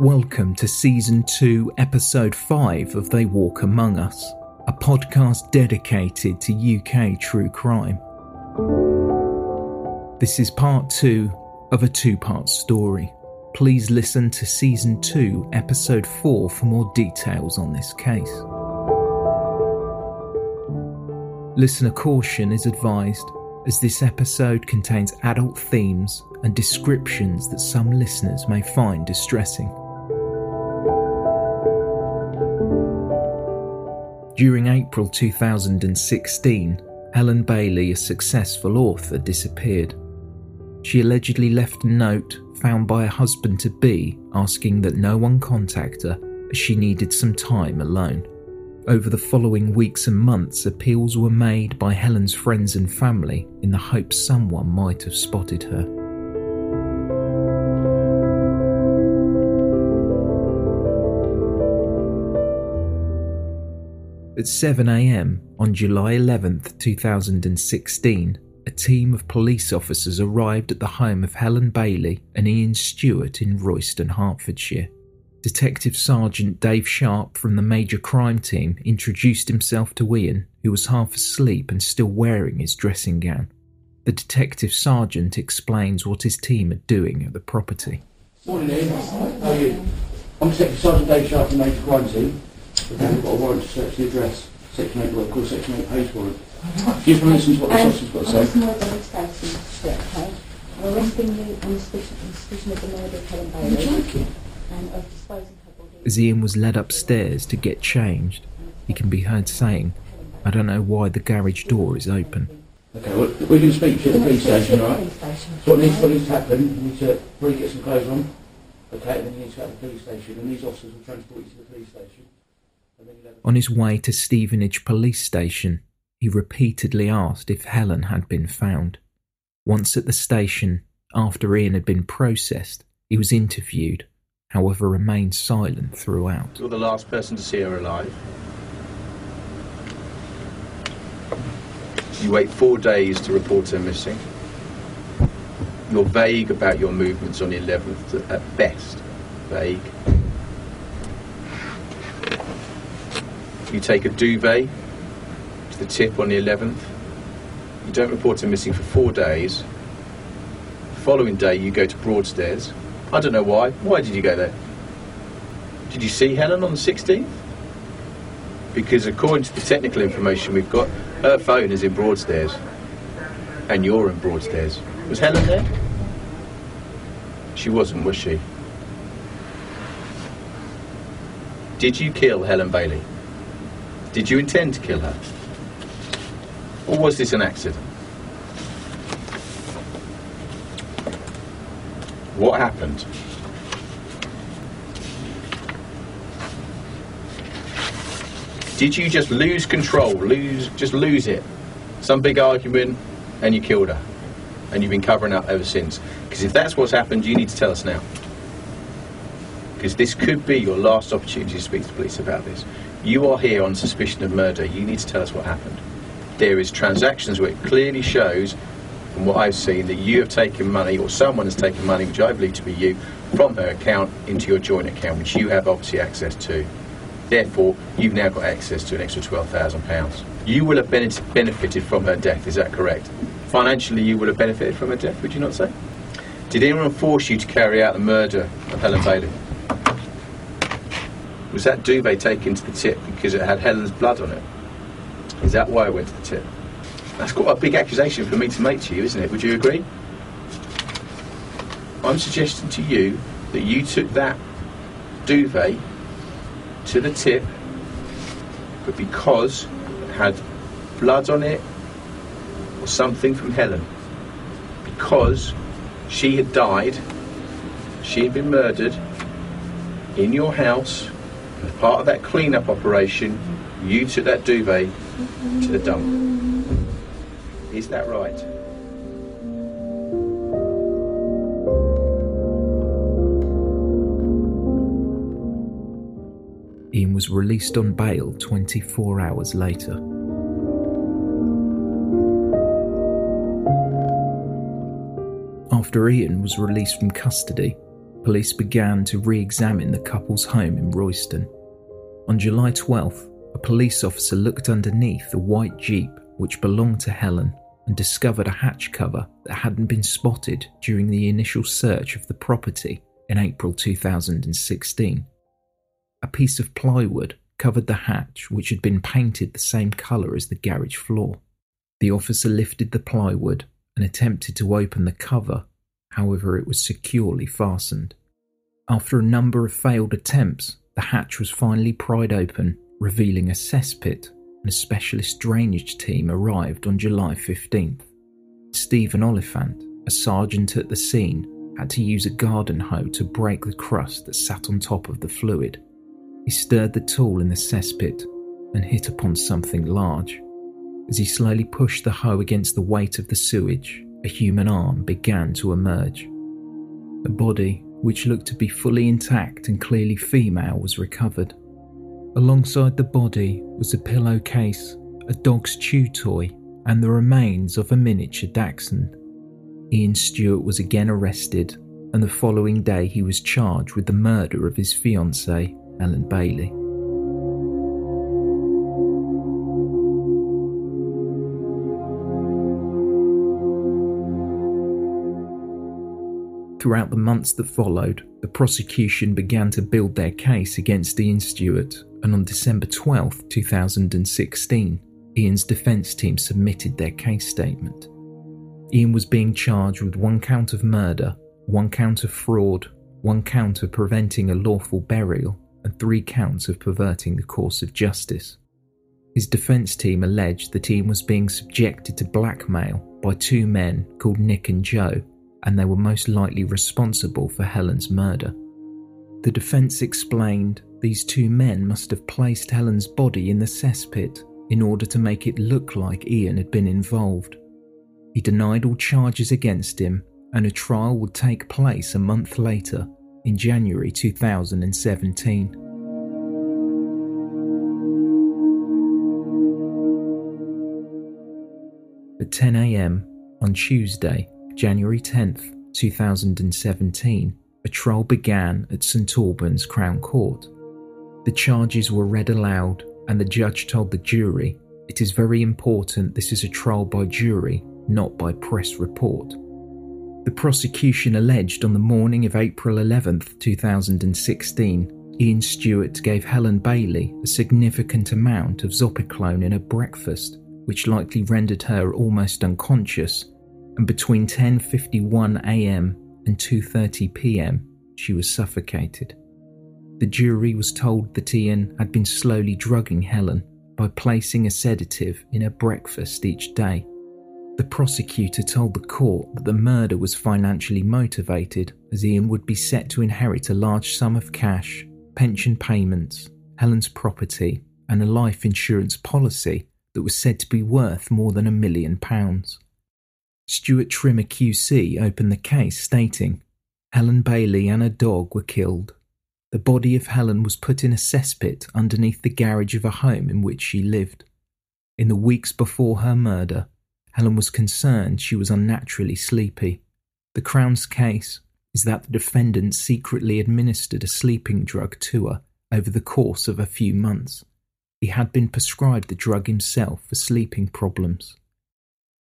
Welcome to Season 2, Episode 5 of They Walk Among Us, a podcast dedicated to UK true crime. This is part 2 of a two part story. Please listen to Season 2, Episode 4 for more details on this case. Listener caution is advised as this episode contains adult themes and descriptions that some listeners may find distressing. During April 2016, Helen Bailey, a successful author, disappeared. She allegedly left a note found by her husband to be asking that no one contact her as she needed some time alone. Over the following weeks and months, appeals were made by Helen's friends and family in the hope someone might have spotted her. At 7am on July 11th, 2016, a team of police officers arrived at the home of Helen Bailey and Ian Stewart in Royston, Hertfordshire. Detective Sergeant Dave Sharp from the Major Crime Team introduced himself to Ian, who was half asleep and still wearing his dressing gown. The Detective Sergeant explains what his team are doing at the property. Morning, Ian. How are you? I'm Detective Sergeant Dave Sharp from the Major Crime Team. We've got a warrant to search the address. Section 8, what I call Section 8 page warrant. Do you want to listen to what the Um, officer's got to say? more than investigation strip, okay? I'm arresting you on suspicion, on suspicion of the murder of Helen Are you Bailey joking? and of disposing her body. As Ian was led upstairs to get changed, he can be heard saying, I don't know why the garage door is open. Okay, well, we're going to speak to you at the police station, alright? So what needs, what needs to happen, you need to really get some clothes on, okay, and then you need to go to the police station, and these officers will transport you to the police station. On his way to Stevenage Police Station, he repeatedly asked if Helen had been found. Once at the station, after Ian had been processed, he was interviewed, however, remained silent throughout. You're the last person to see her alive. You wait four days to report her missing. You're vague about your movements on the 11th, at best. Vague. You take a duvet to the tip on the 11th. You don't report her missing for four days. The following day, you go to Broadstairs. I don't know why. Why did you go there? Did you see Helen on the 16th? Because according to the technical information we've got, her phone is in Broadstairs. And you're in Broadstairs. Was Helen there? She wasn't, was she? Did you kill Helen Bailey? Did you intend to kill her? Or was this an accident? What happened? Did you just lose control, lose, just lose it? Some big argument, and you killed her, and you've been covering up ever since. Because if that's what's happened, you need to tell us now. Because this could be your last opportunity to speak to the police about this. You are here on suspicion of murder. You need to tell us what happened. There is transactions where it clearly shows, from what I've seen, that you have taken money, or someone has taken money, which I believe to be you, from her account into your joint account, which you have obviously access to. Therefore, you've now got access to an extra £12,000. You will have benefited from her death, is that correct? Financially, you will have benefited from her death, would you not say? Did anyone force you to carry out the murder of Helen Bailey? Was that duvet taken to the tip because it had Helen's blood on it? Is that why it went to the tip? That's quite a big accusation for me to make to you, isn't it? Would you agree? I'm suggesting to you that you took that duvet to the tip, but because it had blood on it or something from Helen, because she had died, she had been murdered in your house, as part of that clean-up operation, you took that duvet to the dump. Is that right? Ian was released on bail 24 hours later. After Ian was released from custody, police began to re examine the couple's home in Royston. On July 12th, a police officer looked underneath the white Jeep which belonged to Helen and discovered a hatch cover that hadn't been spotted during the initial search of the property in April 2016. A piece of plywood covered the hatch, which had been painted the same colour as the garage floor. The officer lifted the plywood and attempted to open the cover, however, it was securely fastened. After a number of failed attempts, the hatch was finally pried open, revealing a cesspit, and a specialist drainage team arrived on July 15th. Stephen Oliphant, a sergeant at the scene, had to use a garden hoe to break the crust that sat on top of the fluid. He stirred the tool in the cesspit and hit upon something large. As he slowly pushed the hoe against the weight of the sewage, a human arm began to emerge. A body, which looked to be fully intact and clearly female, was recovered. Alongside the body was a pillowcase, a dog's chew toy, and the remains of a miniature dachshund. Ian Stewart was again arrested, and the following day he was charged with the murder of his fiancée, Helen Bailey. Throughout the months that followed, the prosecution began to build their case against Ian Stewart, and on December 12, 2016, Ian's defence team submitted their case statement. Ian was being charged with one count of murder, one count of fraud, one count of preventing a lawful burial, and three counts of perverting the course of justice. His defence team alleged that Ian was being subjected to blackmail by two men called Nick and Joe and they were most likely responsible for Helen's murder. The defence explained these two men must have placed Helen's body in the cesspit in order to make it look like Ian had been involved. He denied all charges against him, and a trial would take place a month later, in January 2017. At 10 am on Tuesday, January 10th, 2017, a trial began at St Albans Crown Court. The charges were read aloud, and the judge told the jury, It is very important this is a trial by jury, not by press report. The prosecution alleged on the morning of April 11th, 2016, Ian Stewart gave Helen Bailey a significant amount of Zopiclone in her breakfast, which likely rendered her almost unconscious and between 10:51 a.m. and 2:30 p.m. she was suffocated. The jury was told that Ian had been slowly drugging Helen by placing a sedative in her breakfast each day. The prosecutor told the court that the murder was financially motivated, as Ian would be set to inherit a large sum of cash, pension payments, Helen's property, and a life insurance policy that was said to be worth more than a million pounds. Stuart Trimmer QC opened the case stating Helen Bailey and her dog were killed. The body of Helen was put in a cesspit underneath the garage of a home in which she lived. In the weeks before her murder, Helen was concerned she was unnaturally sleepy. The Crown's case is that the defendant secretly administered a sleeping drug to her over the course of a few months. He had been prescribed the drug himself for sleeping problems.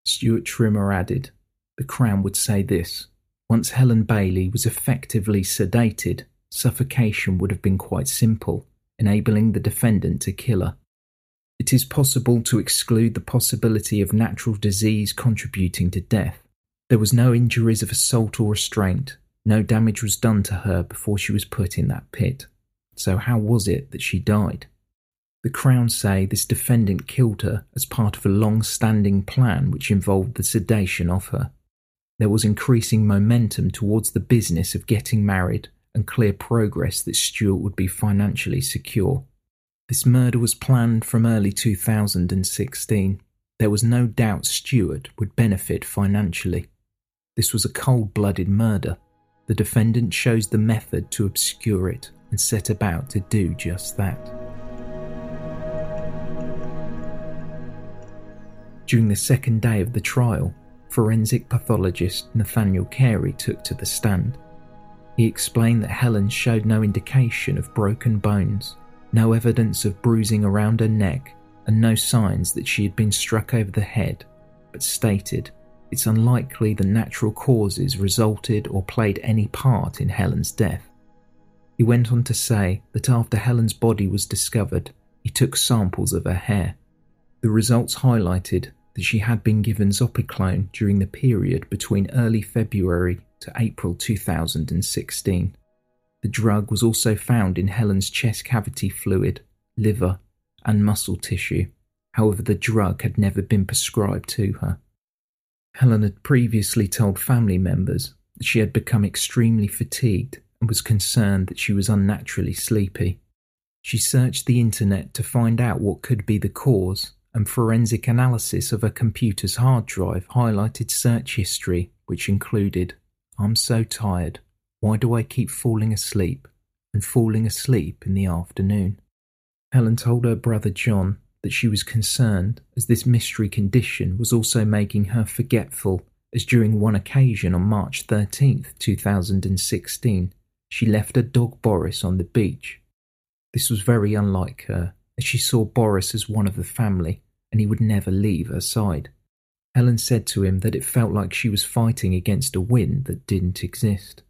Stuart Trimmer added, The Crown would say this once Helen Bailey was effectively sedated, suffocation would have been quite simple, enabling the defendant to kill her. It is possible to exclude the possibility of natural disease contributing to death. There was no injuries of assault or restraint. No damage was done to her before she was put in that pit. So, how was it that she died? The Crown say this defendant killed her as part of a long standing plan which involved the sedation of her. There was increasing momentum towards the business of getting married and clear progress that Stewart would be financially secure. This murder was planned from early 2016. There was no doubt Stewart would benefit financially. This was a cold blooded murder. The defendant chose the method to obscure it and set about to do just that. During the second day of the trial, forensic pathologist Nathaniel Cary took to the stand. He explained that Helen showed no indication of broken bones no evidence of bruising around her neck, and no signs that she had been struck over the head, but stated it's unlikely the natural causes resulted or played any part in Helen's death. He went on to say that after Helen's body was discovered, he took samples of her hair. The results highlighted that she had been given Zopiclone during the period between early February to April 2016. The drug was also found in Helen's chest cavity fluid, liver, and muscle tissue. However, the drug had never been prescribed to her. Helen had previously told family members that she had become extremely fatigued and was concerned that she was unnaturally sleepy. She searched the internet to find out what could be the cause, and forensic analysis of a computer's hard drive highlighted search history, which included I'm so tired, why do I keep falling asleep and falling asleep in the afternoon? Helen told her brother John that she was concerned as this mystery condition was also making her forgetful, as during one occasion on March 13, 2016, she left her dog Boris on the beach. This was very unlike her, as she saw Boris as one of the family and he would never leave her side. Helen said to him that it felt like she was fighting against a wind that didn't exist.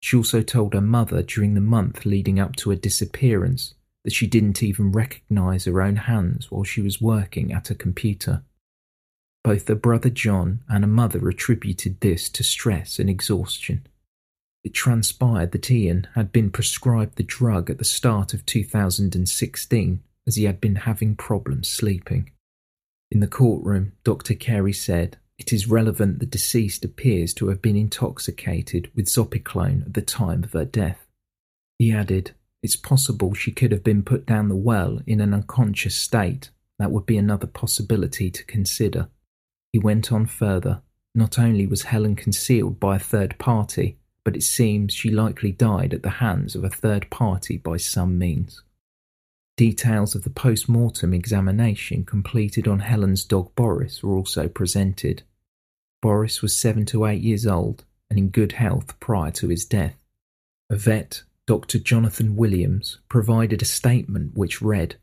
She also told her mother during the month leading up to her disappearance that she didn't even recognize her own hands while she was working at a computer. Both her brother John and her mother attributed this to stress and exhaustion. It transpired that Ian had been prescribed the drug at the start of 2016 as he had been having problems sleeping. In the courtroom, Dr. Cary said it is relevant the deceased appears to have been intoxicated with zopiclone at the time of her death. He added, It's possible she could have been put down the well in an unconscious state. That would be another possibility to consider. He went on further. Not only was Helen concealed by a third party, but it seems she likely died at the hands of a third party by some means. Details of the post mortem examination completed on Helen's dog Boris were also presented. Boris was seven to eight years old and in good health prior to his death. A vet, Dr. Jonathan Williams, provided a statement which read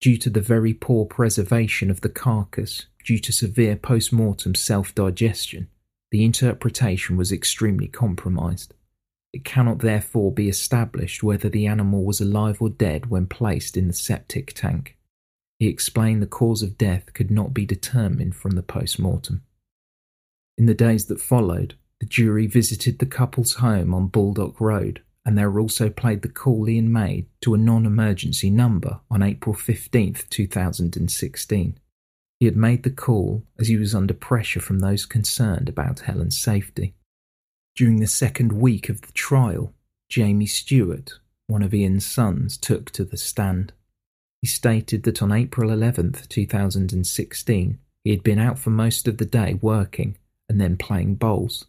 Due to the very poor preservation of the carcass, due to severe post mortem self digestion, the interpretation was extremely compromised. It cannot therefore be established whether the animal was alive or dead when placed in the septic tank. He explained the cause of death could not be determined from the post mortem. In the days that followed, the jury visited the couple's home on Baldock Road and there also played the call Ian made to a non emergency number on April 15th, 2016. He had made the call as he was under pressure from those concerned about Helen's safety. During the second week of the trial, Jamie Stewart, one of Ian's sons, took to the stand. He stated that on April 11, 2016, he had been out for most of the day working and then playing bowls.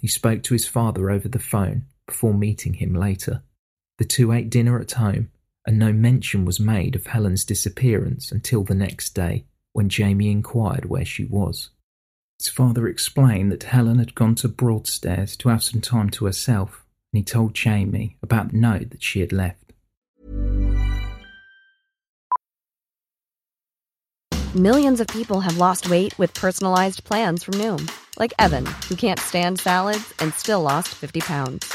He spoke to his father over the phone before meeting him later. The two ate dinner at home, and no mention was made of Helen's disappearance until the next day when Jamie inquired where she was. His father explained that Helen had gone to Broadstairs to have some time to herself, and he told Jamie about the note that she had left. Millions of people have lost weight with personalized plans from Noom, like Evan, who can't stand salads and still lost 50 pounds.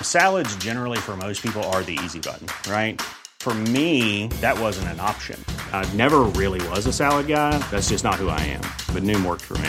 Salads, generally, for most people, are the easy button, right? For me, that wasn't an option. I never really was a salad guy. That's just not who I am. But Noom worked for me.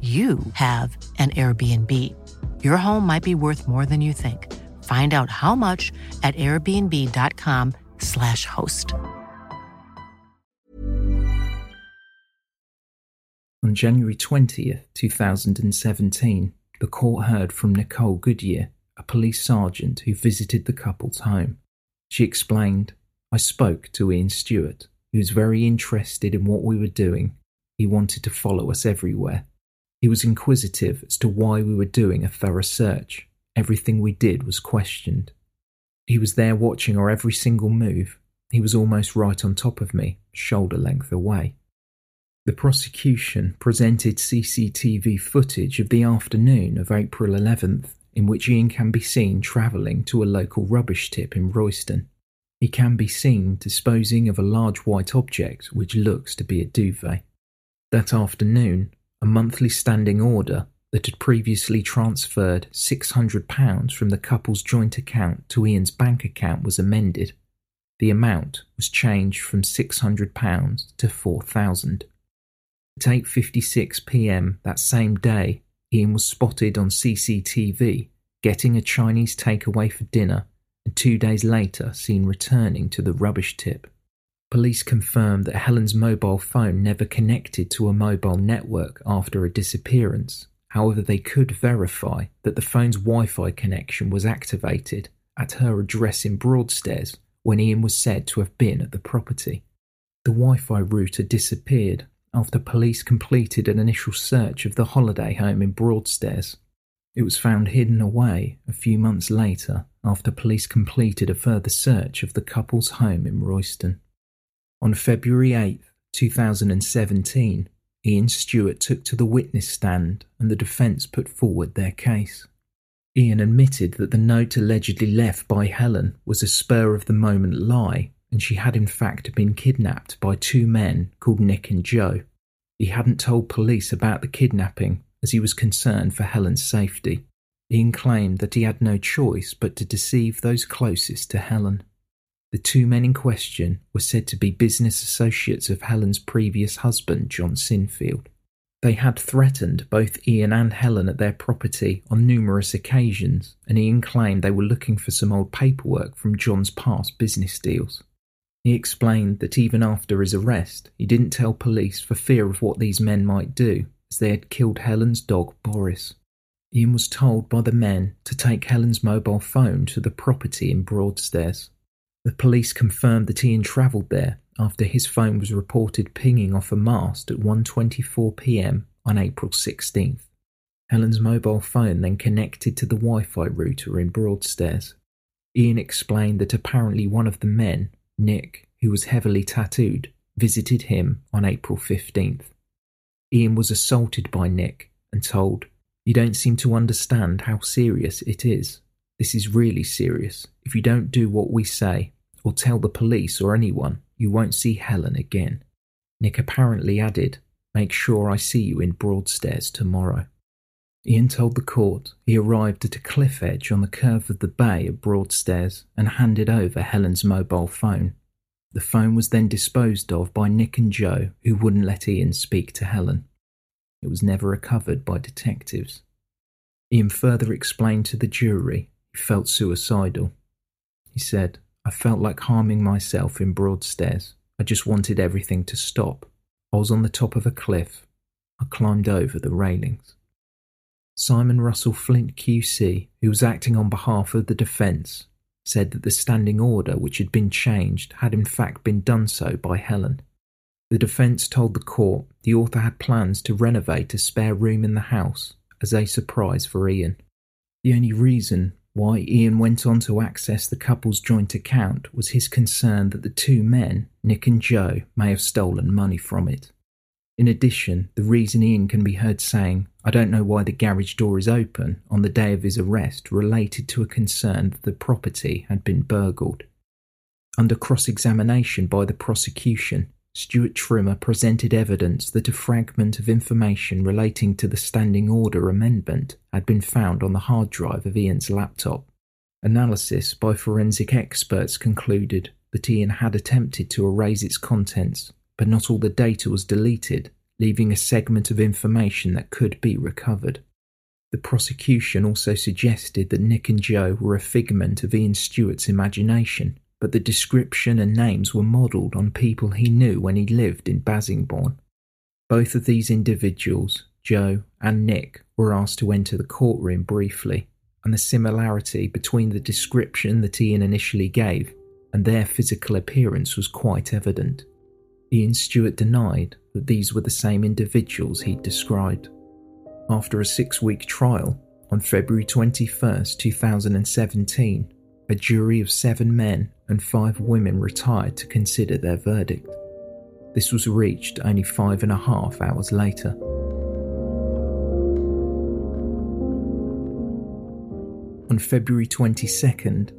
you have an Airbnb. Your home might be worth more than you think. Find out how much at airbnb.com/slash host. On January 20th, 2017, the court heard from Nicole Goodyear, a police sergeant who visited the couple's home. She explained, I spoke to Ian Stewart, who was very interested in what we were doing. He wanted to follow us everywhere. He was inquisitive as to why we were doing a thorough search. Everything we did was questioned. He was there watching our every single move. He was almost right on top of me, shoulder length away. The prosecution presented CCTV footage of the afternoon of April 11th, in which Ian can be seen travelling to a local rubbish tip in Royston. He can be seen disposing of a large white object which looks to be a duvet. That afternoon, a monthly standing order that had previously transferred £600 from the couple's joint account to Ian's bank account was amended. The amount was changed from £600 to £4,000. At 8:56 p.m. that same day, Ian was spotted on CCTV getting a Chinese takeaway for dinner and 2 days later seen returning to the rubbish tip. Police confirmed that Helen's mobile phone never connected to a mobile network after her disappearance. However, they could verify that the phone's Wi Fi connection was activated at her address in Broadstairs when Ian was said to have been at the property. The Wi Fi router disappeared after police completed an initial search of the holiday home in Broadstairs. It was found hidden away a few months later after police completed a further search of the couple's home in Royston. On February 8, 2017, Ian Stewart took to the witness stand and the defence put forward their case. Ian admitted that the note allegedly left by Helen was a spur of the moment lie, and she had in fact been kidnapped by two men called Nick and Joe. He hadn't told police about the kidnapping as he was concerned for Helen's safety. Ian claimed that he had no choice but to deceive those closest to Helen. The two men in question were said to be business associates of Helen's previous husband, John Sinfield. They had threatened both Ian and Helen at their property on numerous occasions, and Ian claimed they were looking for some old paperwork from John's past business deals. He explained that even after his arrest, he didn't tell police for fear of what these men might do, as they had killed Helen's dog Boris. Ian was told by the men to take Helen's mobile phone to the property in Broadstairs. The police confirmed that Ian travelled there after his phone was reported pinging off a mast at 1:24 p.m. on April 16th. Helen's mobile phone then connected to the Wi-Fi router in Broadstairs. Ian explained that apparently one of the men, Nick, who was heavily tattooed, visited him on April 15th. Ian was assaulted by Nick and told, You don't seem to understand how serious it is. This is really serious. If you don't do what we say, or tell the police or anyone, you won't see Helen again. Nick apparently added, Make sure I see you in Broadstairs tomorrow. Ian told the court he arrived at a cliff edge on the curve of the bay at Broadstairs and handed over Helen's mobile phone. The phone was then disposed of by Nick and Joe, who wouldn't let Ian speak to Helen. It was never recovered by detectives. Ian further explained to the jury he felt suicidal. He said, I felt like harming myself in Broadstairs. I just wanted everything to stop. I was on the top of a cliff. I climbed over the railings. Simon Russell Flint QC, who was acting on behalf of the defence, said that the standing order which had been changed had in fact been done so by Helen. The defence told the court the author had plans to renovate a spare room in the house as a surprise for Ian. The only reason why Ian went on to access the couple's joint account was his concern that the two men, Nick and Joe, may have stolen money from it. In addition, the reason Ian can be heard saying, I don't know why the garage door is open, on the day of his arrest related to a concern that the property had been burgled. Under cross examination by the prosecution, Stuart Trimmer presented evidence that a fragment of information relating to the Standing Order amendment had been found on the hard drive of Ian's laptop. Analysis by forensic experts concluded that Ian had attempted to erase its contents, but not all the data was deleted, leaving a segment of information that could be recovered. The prosecution also suggested that Nick and Joe were a figment of Ian Stewart's imagination but the description and names were modelled on people he knew when he lived in Bassingbourn. Both of these individuals, Joe and Nick, were asked to enter the courtroom briefly, and the similarity between the description that Ian initially gave and their physical appearance was quite evident. Ian Stewart denied that these were the same individuals he'd described. After a six week trial, on February 21, 2017, a jury of seven men and five women retired to consider their verdict. This was reached only five and a half hours later. On February 22nd,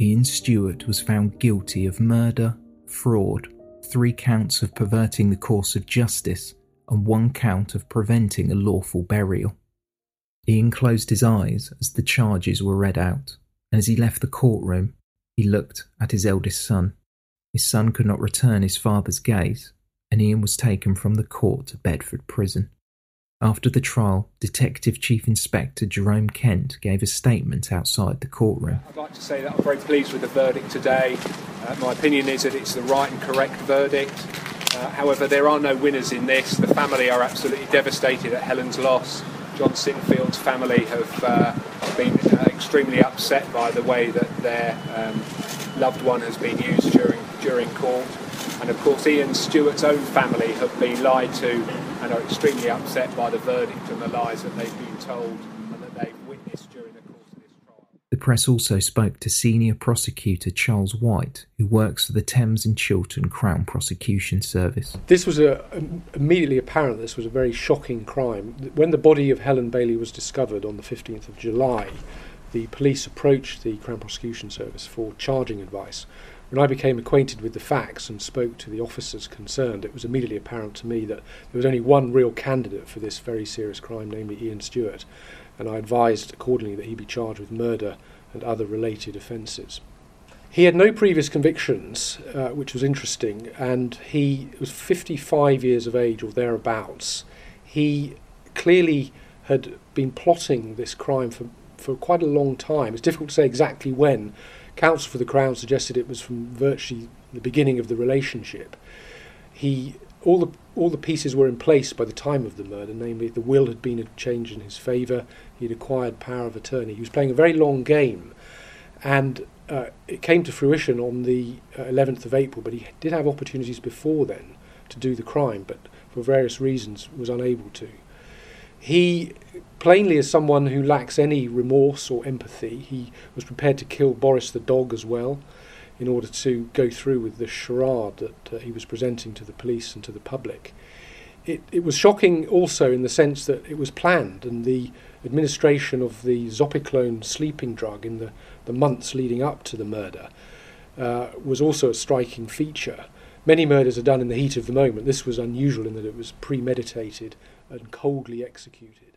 Ian Stewart was found guilty of murder, fraud, three counts of perverting the course of justice, and one count of preventing a lawful burial. Ian closed his eyes as the charges were read out and as he left the courtroom, he looked at his eldest son. His son could not return his father's gaze, and Ian was taken from the court to Bedford Prison. After the trial, Detective Chief Inspector Jerome Kent gave a statement outside the courtroom. I'd like to say that I'm very pleased with the verdict today. Uh, my opinion is that it's the right and correct verdict. Uh, however, there are no winners in this. The family are absolutely devastated at Helen's loss. John Sinfield's family have uh, been extremely upset by the way that their um, loved one has been used during during court. And of course, Ian Stewart's own family have been lied to and are extremely upset by the verdict and the lies that they've been told and that they've witnessed during the course of this trial. the press also spoke to senior prosecutor Charles White, who works for the Thames and Chiltern Crown Prosecution Service. This was a, immediately apparent this was a very shocking crime. When the body of Helen Bailey was discovered on the 15th of July, the police approached the Crown Prosecution Service for charging advice. When I became acquainted with the facts and spoke to the officers concerned, it was immediately apparent to me that there was only one real candidate for this very serious crime, namely Ian Stewart, and I advised accordingly that he be charged with murder and other related offences. He had no previous convictions, uh, which was interesting, and he was 55 years of age or thereabouts. He clearly had been plotting this crime for, for quite a long time. It's difficult to say exactly when, counsel for the Crown suggested it was from virtually the beginning of the relationship. He all the all the pieces were in place by the time of the murder, namely the will had been changed in his favour, he'd acquired power of attorney. He was playing a very long game, and uh, it came to fruition on the uh, 11th of April. But he did have opportunities before then to do the crime, but for various reasons was unable to. He plainly as someone who lacks any remorse or empathy. He was prepared to kill Boris the dog as well in order to go through with the charade that uh, he was presenting to the police and to the public. It, it was shocking also in the sense that it was planned and the administration of the Zopiclone sleeping drug in the, the months leading up to the murder uh, was also a striking feature. Many murders are done in the heat of the moment. This was unusual in that it was premeditated and coldly executed.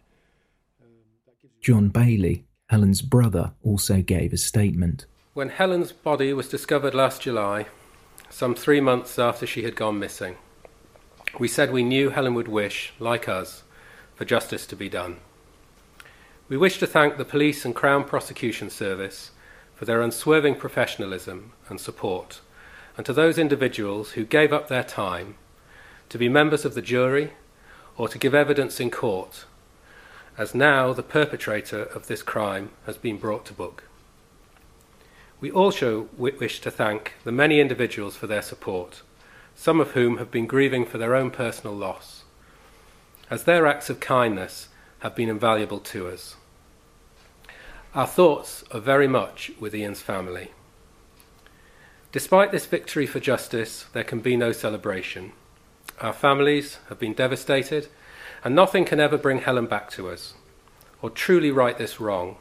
John Bailey, Helen's brother, also gave a statement. When Helen's body was discovered last July, some three months after she had gone missing, we said we knew Helen would wish, like us, for justice to be done. We wish to thank the Police and Crown Prosecution Service for their unswerving professionalism and support, and to those individuals who gave up their time to be members of the jury or to give evidence in court as now the perpetrator of this crime has been brought to book. We also wish to thank the many individuals for their support, some of whom have been grieving for their own personal loss, as their acts of kindness have been invaluable to us. Our thoughts are very much with Ian's family. Despite this victory for justice, there can be no celebration. Our families have been devastated and nothing can ever bring Helen back to us, or truly right this wrong.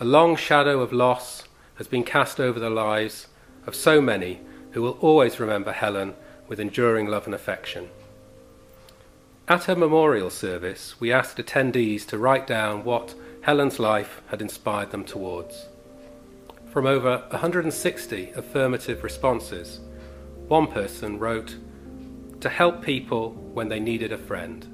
A long shadow of loss has been cast over the lives of so many who will always remember Helen with enduring love and affection. At her memorial service, we asked attendees to write down what Helen's life had inspired them towards. From over 160 affirmative responses, one person wrote, To help people when they needed a friend.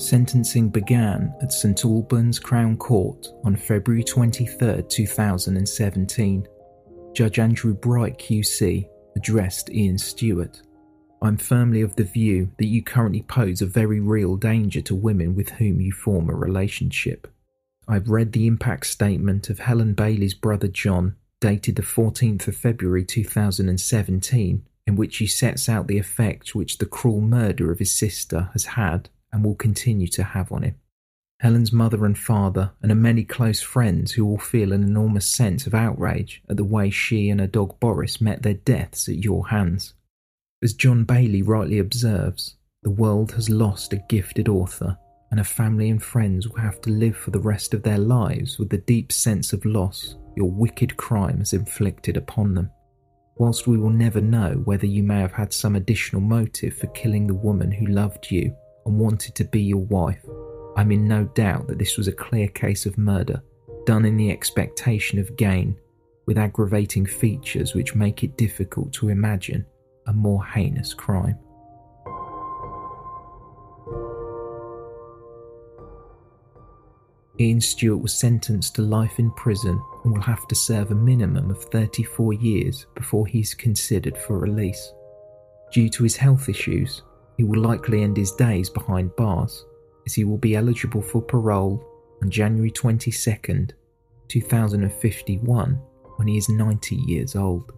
Sentencing began at St Albans Crown Court on February 23, 2017. Judge Andrew Bright QC addressed Ian Stewart. I'm firmly of the view that you currently pose a very real danger to women with whom you form a relationship. I've read the impact statement of Helen Bailey's brother John, dated the 14th of February 2017, in which he sets out the effect which the cruel murder of his sister has had and will continue to have on him. Helen's mother and father, and her many close friends who all feel an enormous sense of outrage at the way she and her dog Boris met their deaths at your hands. As John Bailey rightly observes, the world has lost a gifted author, and her family and friends will have to live for the rest of their lives with the deep sense of loss your wicked crime has inflicted upon them. Whilst we will never know whether you may have had some additional motive for killing the woman who loved you and wanted to be your wife. I'm in no doubt that this was a clear case of murder, done in the expectation of gain, with aggravating features which make it difficult to imagine a more heinous crime. Ian Stewart was sentenced to life in prison and will have to serve a minimum of 34 years before he's considered for release. Due to his health issues, he will likely end his days behind bars, as he will be eligible for parole on January 22nd, 2051, when he is 90 years old.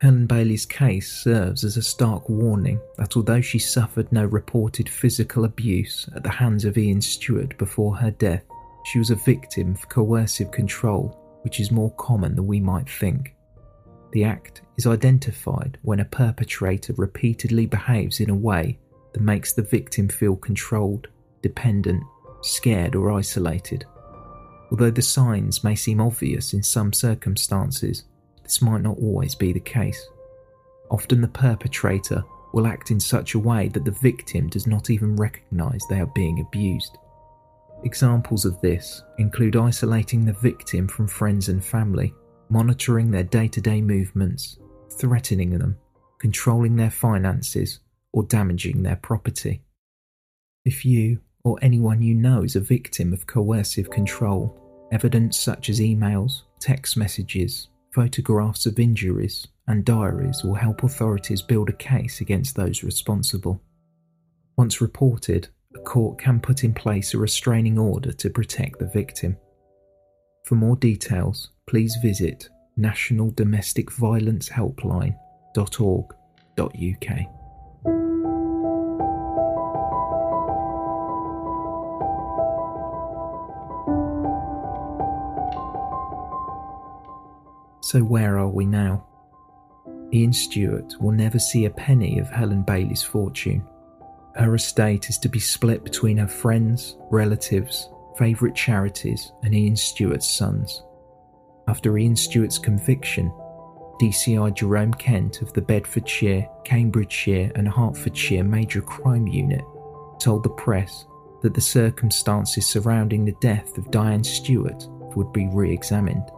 Helen Bailey's case serves as a stark warning that although she suffered no reported physical abuse at the hands of Ian Stewart before her death, she was a victim of coercive control which is more common than we might think. The act is identified when a perpetrator repeatedly behaves in a way that makes the victim feel controlled, dependent, scared, or isolated. Although the signs may seem obvious in some circumstances, this might not always be the case. Often the perpetrator will act in such a way that the victim does not even recognize they are being abused. Examples of this include isolating the victim from friends and family, monitoring their day to day movements, threatening them, controlling their finances, or damaging their property. If you or anyone you know is a victim of coercive control, evidence such as emails, text messages, photographs of injuries, and diaries will help authorities build a case against those responsible. Once reported, a court can put in place a restraining order to protect the victim. For more details, please visit nationaldomesticviolencehelpline.org.uk. So, where are we now? Ian Stewart will never see a penny of Helen Bailey's fortune. Her estate is to be split between her friends, relatives, favourite charities, and Ian Stewart's sons. After Ian Stewart's conviction, DCI Jerome Kent of the Bedfordshire, Cambridgeshire, and Hertfordshire Major Crime Unit told the press that the circumstances surrounding the death of Diane Stewart would be re examined.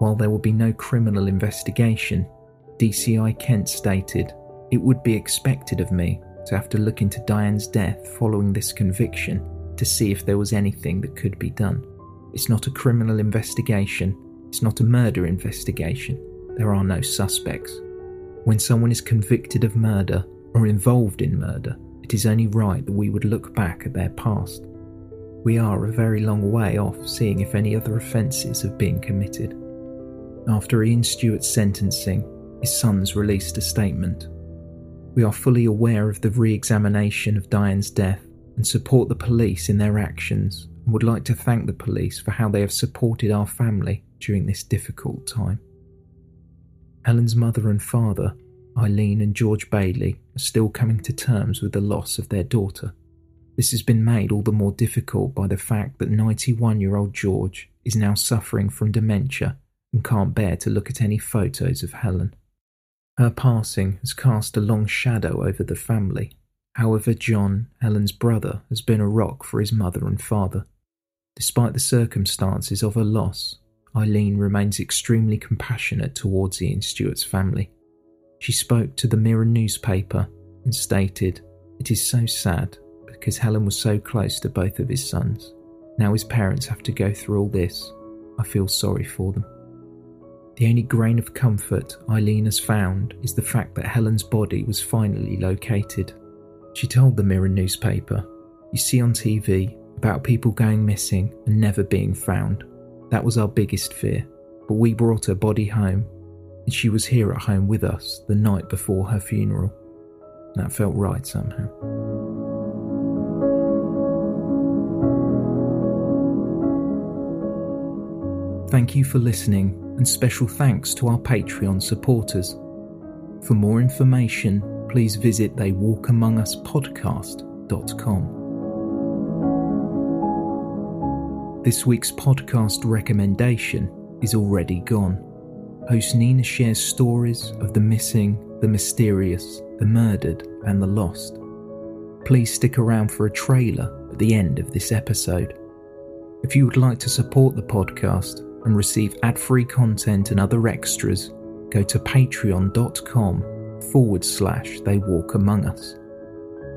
While there will be no criminal investigation, DCI Kent stated, It would be expected of me to have to look into Diane's death following this conviction to see if there was anything that could be done. It's not a criminal investigation, it's not a murder investigation. There are no suspects. When someone is convicted of murder or involved in murder, it is only right that we would look back at their past. We are a very long way off seeing if any other offences have been committed. After Ian Stewart's sentencing, his sons released a statement. We are fully aware of the re examination of Diane's death and support the police in their actions and would like to thank the police for how they have supported our family during this difficult time. Helen's mother and father, Eileen and George Bailey, are still coming to terms with the loss of their daughter. This has been made all the more difficult by the fact that 91 year old George is now suffering from dementia and can't bear to look at any photos of Helen. Her passing has cast a long shadow over the family. However, John, Helen's brother, has been a rock for his mother and father. Despite the circumstances of her loss, Eileen remains extremely compassionate towards Ian Stewart's family. She spoke to the Mirror newspaper and stated, It is so sad because Helen was so close to both of his sons. Now his parents have to go through all this. I feel sorry for them. The only grain of comfort Eileen has found is the fact that Helen's body was finally located. She told the Mirror newspaper, You see on TV about people going missing and never being found. That was our biggest fear, but we brought her body home, and she was here at home with us the night before her funeral. That felt right somehow. Thank you for listening, and special thanks to our Patreon supporters. For more information, please visit theywalkamonguspodcast.com. This week's podcast recommendation is already gone. Host Nina shares stories of the missing, the mysterious, the murdered, and the lost. Please stick around for a trailer at the end of this episode. If you would like to support the podcast, and receive ad free content and other extras, go to patreon.com forward slash they walk among us.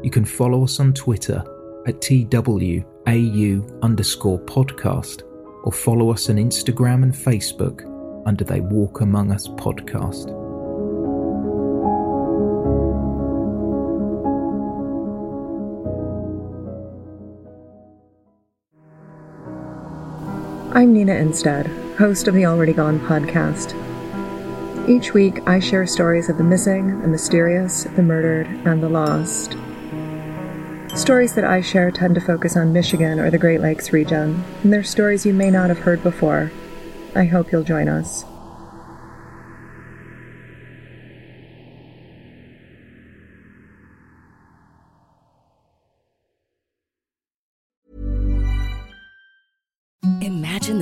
You can follow us on Twitter at TWAU underscore podcast or follow us on Instagram and Facebook under They Walk Among Us podcast. I'm Nina Innsted, host of the Already Gone podcast. Each week, I share stories of the missing, the mysterious, the murdered, and the lost. Stories that I share tend to focus on Michigan or the Great Lakes region, and they're stories you may not have heard before. I hope you'll join us.